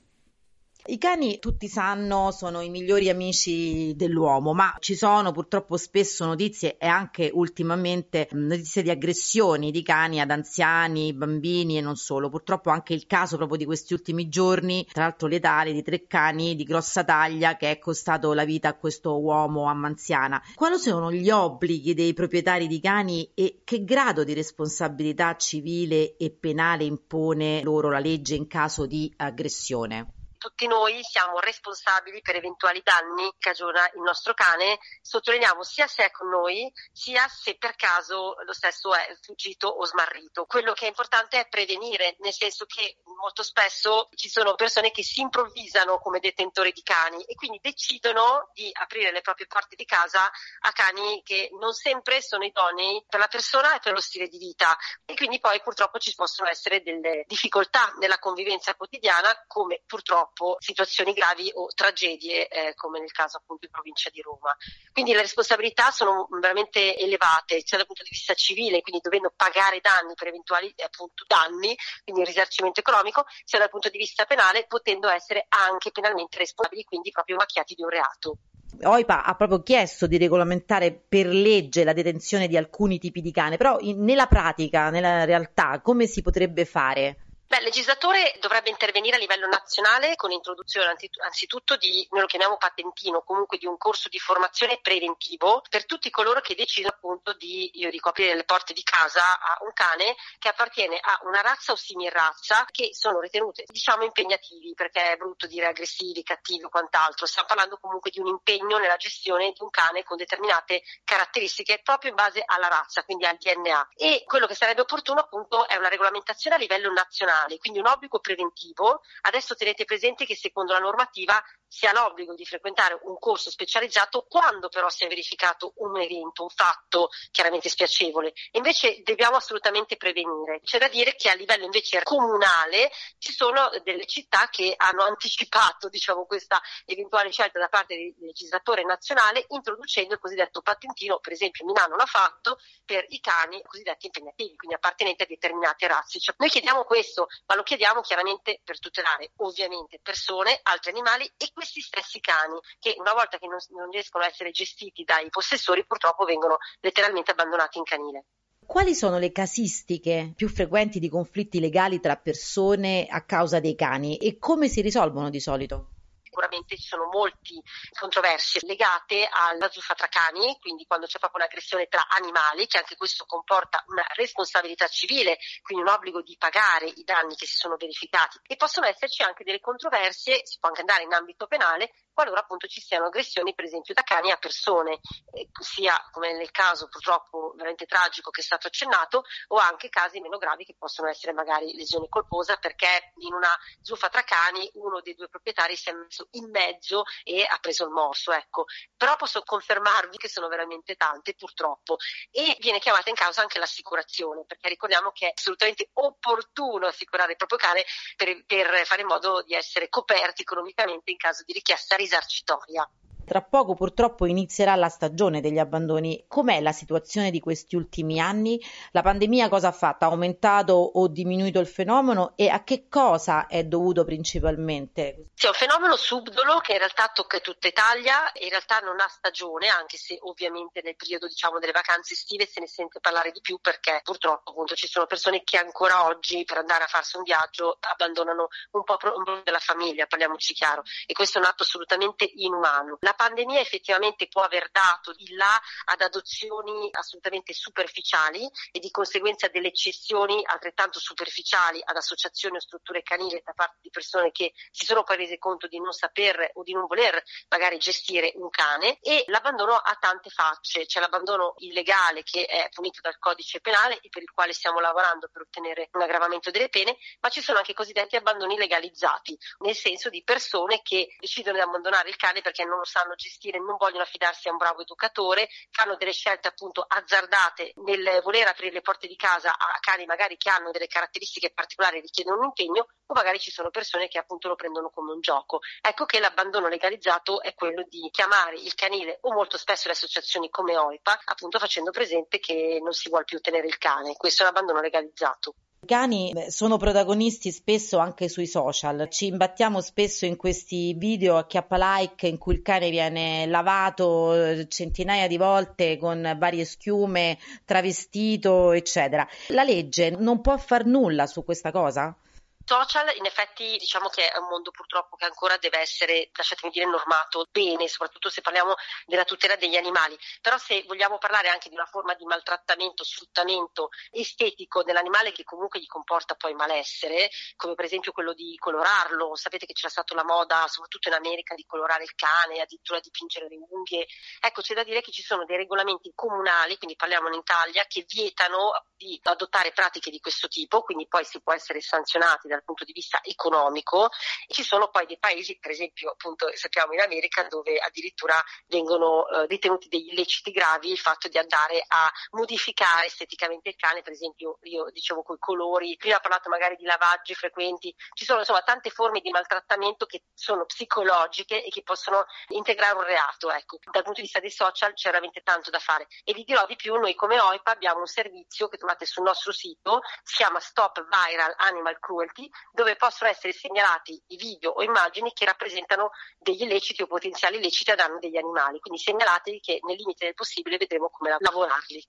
I: I cani, tutti sanno, sono i migliori amici dell'uomo, ma ci sono purtroppo spesso notizie e anche ultimamente notizie di aggressioni di cani ad anziani, bambini e non solo. Purtroppo anche il caso proprio di questi ultimi giorni, tra l'altro letale, di tre cani di grossa taglia che è costato la vita a questo uomo a Manziana. Quali sono gli obblighi dei proprietari di cani e che grado di responsabilità civile e penale impone loro la legge in caso di aggressione?
K: Tutti noi siamo responsabili per eventuali danni che cagiona il nostro cane, sottolineiamo sia se è con noi, sia se per caso lo stesso è fuggito o smarrito. Quello che è importante è prevenire, nel senso che molto spesso ci sono persone che si improvvisano come detentori di cani e quindi decidono di aprire le proprie porte di casa a cani che non sempre sono idonei per la persona e per lo stile di vita e quindi poi purtroppo ci possono essere delle difficoltà nella convivenza quotidiana come purtroppo situazioni gravi o tragedie eh, come nel caso appunto in provincia di Roma. Quindi le responsabilità sono veramente elevate sia dal punto di vista civile, quindi dovendo pagare danni per eventuali appunto danni, quindi il risarcimento economico, sia dal punto di vista penale, potendo essere anche penalmente responsabili, quindi proprio macchiati di un reato.
I: OIPA ha proprio chiesto di regolamentare per legge la detenzione di alcuni tipi di cane, però in- nella pratica, nella realtà, come si potrebbe fare?
K: Beh, il legislatore dovrebbe intervenire a livello nazionale con l'introduzione anzitutto di, noi lo chiamiamo patentino, comunque di un corso di formazione preventivo per tutti coloro che decidono appunto di, io dico, aprire le porte di casa a un cane che appartiene a una razza o similrazza che sono ritenute, diciamo, impegnativi, perché è brutto dire aggressivi, cattivi o quant'altro. Stiamo parlando comunque di un impegno nella gestione di un cane con determinate caratteristiche proprio in base alla razza, quindi al DNA. E quello che sarebbe opportuno appunto è una regolamentazione a livello nazionale penale, quindi un obbligo preventivo. Adesso tenete presente che secondo la normativa si ha l'obbligo di frequentare un corso specializzato quando però si è verificato un evento, un fatto chiaramente spiacevole. Invece dobbiamo assolutamente prevenire. C'è da dire che a livello invece comunale ci sono delle città che hanno anticipato diciamo, questa eventuale scelta da parte del legislatore nazionale introducendo il cosiddetto patentino, per esempio Milano l'ha fatto per i cani cosiddetti impegnativi, quindi appartenenti a determinate razze. Cioè, noi chiediamo questo, ma lo chiediamo chiaramente per tutelare ovviamente persone, altri animali e questi stessi cani che una volta che non, non riescono a essere gestiti dai possessori purtroppo vengono letteralmente abbandonati in canile.
I: Quali sono le casistiche più frequenti di conflitti legali tra persone a causa dei cani e come si risolvono di solito?
K: Sicuramente ci sono molte controversie legate alla zuffa tra cani, quindi quando c'è proprio un'aggressione tra animali, che anche questo comporta una responsabilità civile, quindi un obbligo di pagare i danni che si sono verificati. E possono esserci anche delle controversie, si può anche andare in ambito penale, qualora appunto ci siano aggressioni per esempio da cani a persone, eh, sia come nel caso purtroppo veramente tragico che è stato accennato, o anche casi meno gravi che possono essere magari lesione colposa perché in una zuffa tra cani uno dei due proprietari si è messo in mezzo e ha preso il morso, ecco. Però posso confermarvi che sono veramente tante purtroppo e viene chiamata in causa anche l'assicurazione perché ricordiamo che è assolutamente opportuno assicurare il proprio cane per, per fare in modo di essere coperti economicamente in caso di richiesta risarcitoria.
I: Tra poco purtroppo inizierà la stagione degli abbandoni. Com'è la situazione di questi ultimi anni? La pandemia cosa ha fatto? Ha aumentato o diminuito il fenomeno e a che cosa è dovuto principalmente?
K: Sì, è un fenomeno subdolo che in realtà tocca tutta Italia in realtà non ha stagione, anche se ovviamente nel periodo diciamo, delle vacanze estive se ne sente parlare di più perché purtroppo appunto ci sono persone che ancora oggi per andare a farsi un viaggio abbandonano un po' un po' della famiglia, parliamoci chiaro, e questo è un atto assolutamente inumano. La pandemia effettivamente può aver dato di là ad adozioni assolutamente superficiali e di conseguenza delle cessioni altrettanto superficiali ad associazioni o strutture canili da parte di persone che si sono poi rese conto di non saper o di non voler magari gestire un cane e l'abbandono ha tante facce, c'è l'abbandono illegale che è punito dal codice penale e per il quale stiamo lavorando per ottenere un aggravamento delle pene, ma ci sono anche i cosiddetti abbandoni legalizzati, nel senso di persone che decidono di abbandonare il cane perché non lo sanno sanno gestire, non vogliono affidarsi a un bravo educatore, fanno delle scelte appunto azzardate nel voler aprire le porte di casa a cani magari che hanno delle caratteristiche particolari e richiedono un impegno o magari ci sono persone che appunto lo prendono come un gioco. Ecco che l'abbandono legalizzato è quello di chiamare il canile o molto spesso le associazioni come OIPA appunto facendo presente che non si vuole più tenere il cane. Questo è un abbandono legalizzato.
I: Cani sono protagonisti spesso anche sui social, ci imbattiamo spesso in questi video a chiappa like in cui il cane viene lavato eh, centinaia di volte con varie schiume, travestito, eccetera. La legge non può far nulla su questa cosa?
K: Social in effetti diciamo che è un mondo purtroppo che ancora deve essere, lasciatemi dire, normato bene, soprattutto se parliamo della tutela degli animali. Però se vogliamo parlare anche di una forma di maltrattamento, sfruttamento estetico dell'animale che comunque gli comporta poi malessere, come per esempio quello di colorarlo, sapete che c'era stata la moda, soprattutto in America, di colorare il cane, addirittura dipingere le unghie. Ecco, c'è da dire che ci sono dei regolamenti comunali, quindi parliamo in Italia, che vietano di adottare pratiche di questo tipo, quindi poi si può essere sanzionati dal punto di vista economico. Ci sono poi dei paesi, per esempio appunto sappiamo in America, dove addirittura vengono eh, ritenuti degli illeciti gravi il fatto di andare a modificare esteticamente il cane, per esempio io dicevo con i colori, prima ho parlato magari di lavaggi frequenti, ci sono insomma tante forme di maltrattamento che sono psicologiche e che possono integrare un reato. Ecco. Dal punto di vista dei social c'è veramente tanto da fare e vi dirò di più, noi come OIPA abbiamo un servizio che trovate sul nostro sito, si chiama Stop Viral Animal Cruelty, dove possono essere segnalati i video o immagini che rappresentano degli illeciti o potenziali illeciti a danno degli animali. Quindi segnalatevi che nel limite del possibile vedremo come lavorarli.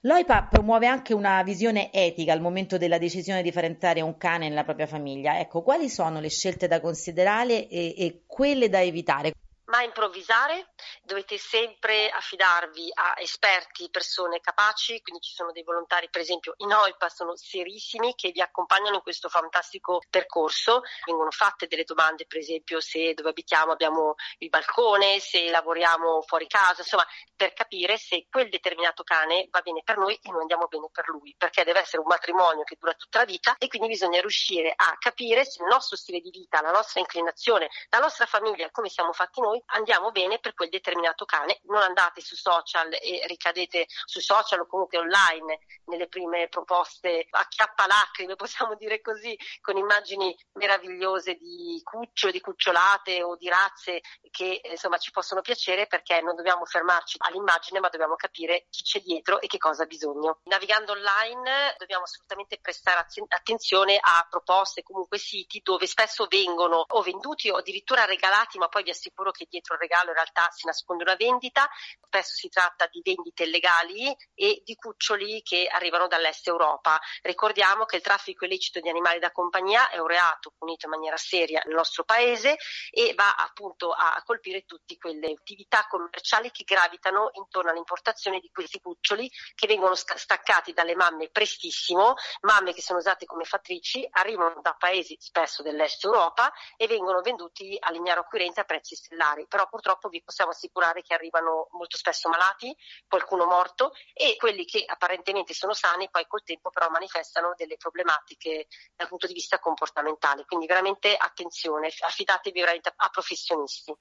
I: L'OIPA promuove anche una visione etica al momento della decisione di far entrare un cane nella propria famiglia. Ecco, quali sono le scelte da considerare e, e quelle da evitare?
K: Ma improvvisare, dovete sempre affidarvi a esperti, persone capaci, quindi ci sono dei volontari per esempio in OIPA, sono serissimi che vi accompagnano in questo fantastico percorso, vengono fatte delle domande per esempio se dove abitiamo abbiamo il balcone, se lavoriamo fuori casa, insomma per capire se quel determinato cane va bene per noi e noi andiamo bene per lui, perché deve essere un matrimonio che dura tutta la vita e quindi bisogna riuscire a capire se il nostro stile di vita, la nostra inclinazione, la nostra famiglia, come siamo fatti noi, andiamo bene per quel determinato cane. Non andate su social e ricadete su social o comunque online nelle prime proposte a chiappalacrime, (laughs) possiamo dire così, con immagini meravigliose di cuccio, di cucciolate o di razze che insomma ci possono piacere perché non dobbiamo fermarci all'immagine ma dobbiamo capire chi c'è dietro e che cosa ha bisogno. Navigando online dobbiamo assolutamente prestare attenzione a proposte, comunque siti dove spesso vengono o venduti o addirittura regalati ma poi vi assicuro che dietro il regalo in realtà si nasconde una vendita, spesso si tratta di vendite illegali e di cuccioli che arrivano dall'est Europa. Ricordiamo che il traffico illecito di animali da compagnia è un reato punito in maniera seria nel nostro paese e va appunto a colpire tutte quelle attività commerciali che gravitano intorno all'importazione di questi cuccioli che vengono staccati dalle mamme prestissimo, mamme che sono usate come fattrici, arrivano da paesi spesso dell'est Europa e vengono venduti all'ignaro acquirente a prezzi stellari, però purtroppo vi possiamo assicurare che arrivano molto spesso malati, qualcuno morto e quelli che apparentemente sono sani poi col tempo però manifestano delle problematiche dal punto di vista comportamentale, quindi veramente attenzione, affidatevi a professionisti.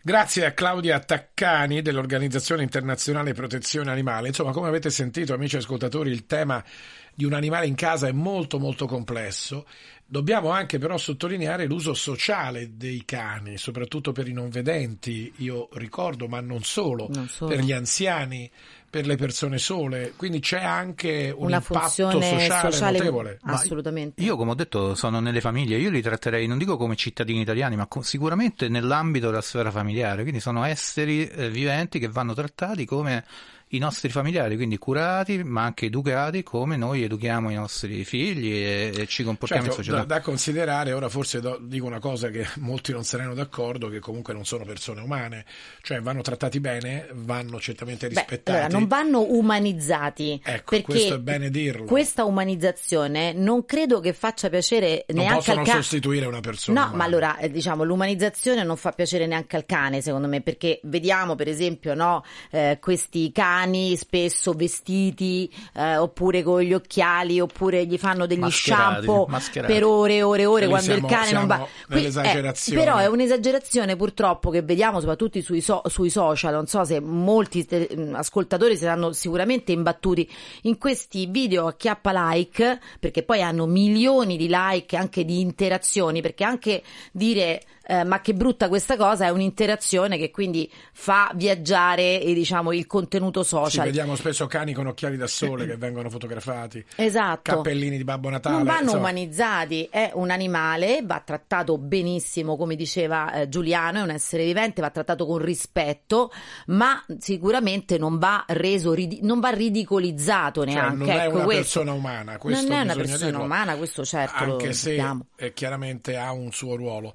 B: Grazie a Claudia Taccani dell'Organizzazione Internazionale Protezione Animale. Insomma, come avete sentito, amici ascoltatori, il tema di un animale in casa è molto molto complesso. Dobbiamo anche però sottolineare l'uso sociale dei cani, soprattutto per i non vedenti, io ricordo, ma non solo, non solo. per gli anziani, per le persone sole, quindi c'è anche un
I: una
B: impatto
I: funzione
B: sociale,
I: sociale
B: notevole.
I: assolutamente.
J: Io, come ho detto, sono nelle famiglie, io li tratterei, non dico come cittadini italiani, ma co- sicuramente nell'ambito della sfera familiare, quindi sono esseri eh, viventi che vanno trattati come i nostri familiari, quindi curati ma anche educati come noi educhiamo i nostri figli e, e ci comportiamo
B: certo,
J: in società.
B: Da, da, considerare, ora forse do, dico una cosa che molti non saranno d'accordo, che comunque non sono persone umane, cioè vanno trattati bene, vanno certamente rispettati.
I: Beh, allora, non vanno umanizzati.
B: Ecco, questo è bene dirlo.
I: Questa umanizzazione non credo che faccia piacere
B: non
I: neanche al cane.
B: Non possono sostituire una persona.
I: No,
B: umana.
I: ma allora, eh, diciamo, l'umanizzazione non fa piacere neanche al cane, secondo me, perché vediamo, per esempio, no, eh, questi cani cani spesso vestiti eh, oppure con gli occhiali oppure gli fanno degli
J: Mascherati,
I: shampoo
J: mascherati.
I: per ore e ore e ore quando
B: siamo-
I: il cane non va.
B: siamo
I: Qui- eh, però è un'esagerazione purtroppo che vediamo soprattutto sui, so- sui social. Non so se molti te- mh, ascoltatori saranno sicuramente imbattuti in questi video a chiappa like perché poi hanno milioni di like anche di interazioni perché anche dire eh, ma che brutta questa cosa è un'interazione che quindi fa viaggiare eh, diciamo il contenuto
B: Sì,
I: social
B: vediamo spesso cani con occhiali da sole che vengono fotografati,
I: esatto
B: cappellini di Babbo Natale.
I: non vanno
B: insomma.
I: umanizzati, è un animale, va trattato benissimo, come diceva eh, Giuliano, è un essere vivente, va trattato con rispetto, ma sicuramente non va reso, ridi- non va ridicolizzato
B: Cioè,
I: neanche.
B: non è
I: ecco,
B: una
I: questo.
B: persona umana, questo
I: non è una persona
B: dirlo.
I: umana, questo certo lo
B: anche se
I: sappiamo.
B: eh, chiaramente ha un suo ruolo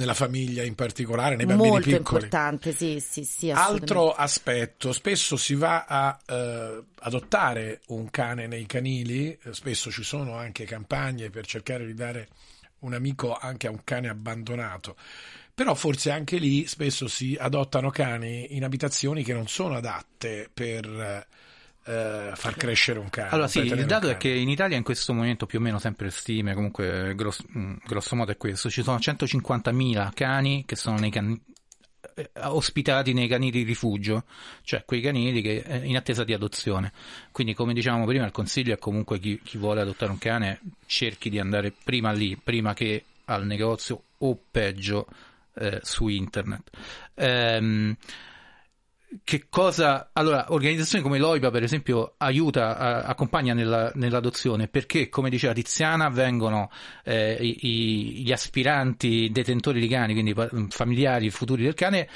B: nella famiglia in particolare, nei bambini
I: Molto
B: piccoli.
I: importante, sì, sì, sì.
B: Altro aspetto, spesso si va a eh, adottare un cane nei canili, eh, spesso ci sono anche campagne per cercare di dare un amico anche a un cane abbandonato. Però forse anche lì spesso si adottano cani in abitazioni che non sono adatte per eh, far crescere un cane.
J: Allora sì, il dato è che in Italia in questo momento più o meno sempre stime, comunque grosso, mh, grosso modo è questo, ci sono 150.000 cani che sono nei can- eh, ospitati nei canili di rifugio, cioè quei canili che eh, in attesa di adozione. Quindi come dicevamo prima il consiglio è comunque chi, chi vuole adottare un cane cerchi di andare prima lì, prima che al negozio o peggio eh, su internet. Ehm, che cosa allora organizzazioni come l'OIPA per esempio aiuta a- accompagna nella- nell'adozione perché come diceva Tiziana vengono eh, i- gli aspiranti detentori di cani quindi familiari futuri del cane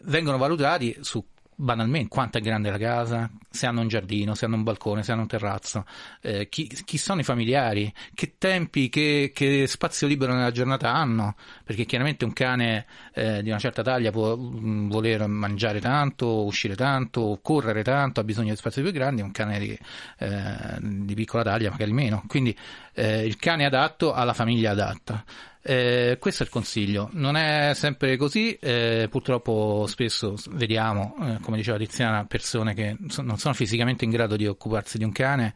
J: vengono valutati su banalmente quanto è grande la casa, se hanno un giardino, se hanno un balcone, se hanno un terrazzo, eh, chi, chi, sono i familiari, che tempi, che, che, spazio libero nella giornata hanno, perché chiaramente un cane eh, di una certa taglia può mm, voler mangiare tanto, uscire tanto, correre tanto, ha bisogno di spazi più grandi, un cane di, eh, di piccola taglia magari meno, quindi eh, il cane adatto alla famiglia adatta. Eh, questo è il consiglio, non è sempre così, eh, purtroppo spesso vediamo, eh, come diceva Tiziana, persone che non sono fisicamente in grado di occuparsi di un cane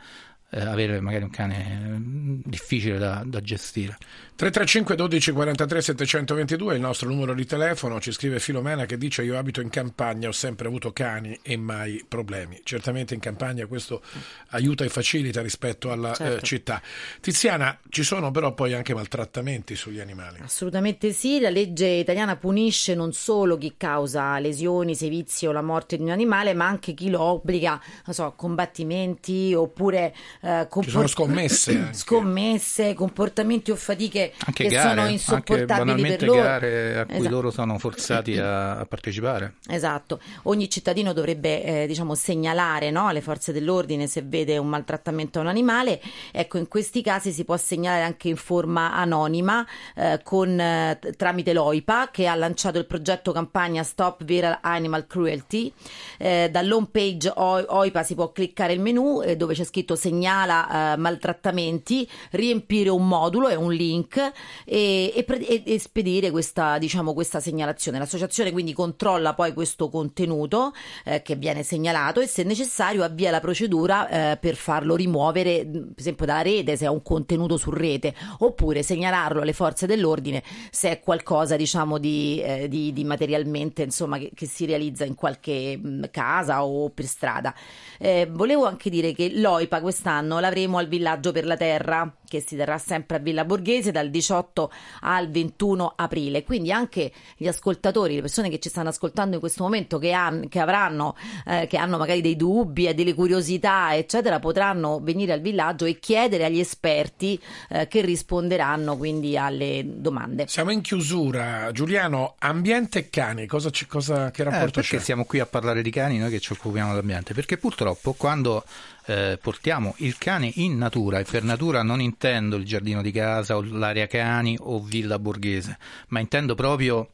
J: eh, avere magari un cane mm, difficile da, da, gestire.
B: 335 12 43 722 è il nostro numero di telefono, ci scrive Filomena che dice io abito in campagna, ho sempre avuto cani e mai problemi. Certamente in campagna questo aiuta e facilita rispetto alla eh, certo. eh, città. Tiziana, ci sono però poi anche maltrattamenti sugli animali.
I: Assolutamente sì, la legge italiana punisce non solo chi causa lesioni, sevizi o la morte di un animale, ma anche chi lo obbliga, non so, a combattimenti oppure
B: eh, comport- Ci sono scommesse. (clears throat)
I: scommesse, comportamenti o fatiche
J: anche
I: che
J: gare,
I: sono insopportabili
J: per
I: loro.
J: gare a cui esatto. loro sono forzati a, a, partecipare.
I: Esatto. Ogni cittadino dovrebbe eh, diciamo, segnalare no, alle forze dell'ordine se vede un maltrattamento a un animale. Ecco, in questi casi si può segnalare anche in forma anonima eh, con, eh, tramite l'OIPA che ha lanciato il progetto campagna Stop Viral Animal Cruelty. Eh, dall'home page OIPA si può cliccare il menu eh, dove c'è scritto segnala maltrattamenti, riempire un modulo e un link e, e, e, e spedire questa, diciamo, questa segnalazione. L'associazione quindi controlla poi questo contenuto eh, che viene segnalato e se necessario avvia la procedura eh, per farlo rimuovere, per esempio dalla rete se è un contenuto su rete, oppure segnalarlo alle forze dell'ordine se è qualcosa diciamo di, eh, di, di materialmente insomma che, che, si realizza in qualche mh, casa o per strada. Eh, volevo anche dire che l'OIPA quest'anno l'avremo al Villaggio per la Terra, che si terrà sempre a Villa Borghese dal 18 al 21 aprile. Quindi anche gli ascoltatori, le persone che ci stanno ascoltando in questo momento, che, han, che avranno, eh, che hanno magari dei dubbi e delle curiosità, eccetera, potranno venire al villaggio e chiedere agli esperti eh, che risponderanno quindi alle domande.
B: Siamo in chiusura. Giuliano, ambiente e cani, cosa, cosa, che rapporto
J: eh, perché
B: c'è?
J: siamo qui a parlare di cani, noi che ci occupiamo dell'ambiente? Perché purtroppo quando eh, portiamo il cane in natura e per natura non intendo il giardino di casa o l'area cani o villa borghese, ma intendo proprio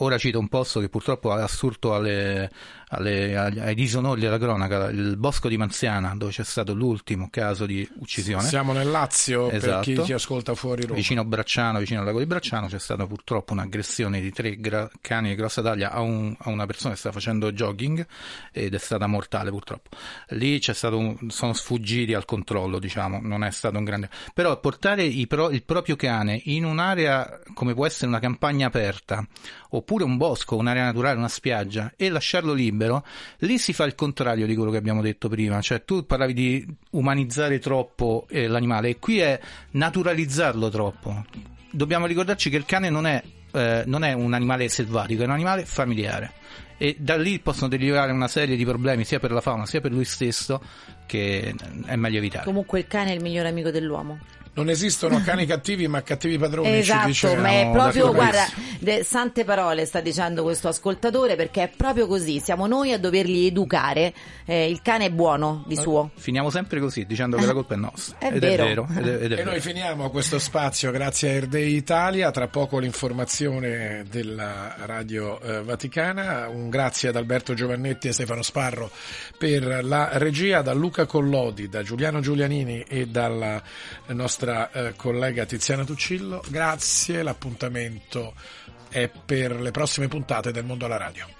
J: Ora cito un posto che purtroppo ha assurto alle, alle, ai disonori della cronaca, il bosco di Manziana, dove c'è stato l'ultimo caso di uccisione.
B: Siamo nel Lazio, esatto. per chi ci ascolta fuori Roma.
J: Vicino Bracciano, vicino al lago di Bracciano, c'è stata purtroppo un'aggressione di tre gra- cani di grossa taglia a, un, a, una persona che stava facendo jogging ed è stata mortale purtroppo. Lì c'è stato un, sono sfuggiti al controllo, diciamo, non è stato un grande... Però portare pro, il proprio cane in un'area come può essere una campagna aperta, oppure un bosco, un'area naturale, una spiaggia, e lasciarlo libero, libero, lì si fa il contrario di quello che abbiamo detto prima, cioè tu parlavi di umanizzare troppo eh, l'animale e qui è naturalizzarlo troppo. Dobbiamo ricordarci che il cane non è, eh, non è un animale selvatico, è un animale familiare e da lì possono derivare una serie di problemi sia per la fauna sia per lui stesso che è meglio evitare.
I: Comunque il cane è il migliore amico dell'uomo.
B: Non esistono (laughs) cani cattivi ma cattivi padroni.
I: Esatto, ma è proprio, guarda, de, sante parole sta dicendo questo ascoltatore perché è proprio così, siamo noi a doverli educare, eh, il cane è buono di suo.
J: Finiamo sempre così, dicendo che la colpa è nostra. (laughs)
I: È ed vero.
J: È vero ed è, ed è
B: e
J: vero.
B: noi finiamo questo spazio grazie a Erdei Italia, tra poco l'informazione della Radio eh, Vaticana, un grazie ad Alberto Giovannetti e Stefano Sparro per la regia, da Luca Collodi, da Giuliano Giulianini e dalla nostra nostra eh, collega Tiziana Tuccillo. Grazie, l'appuntamento è per le prossime puntate del Mondo alla Radio.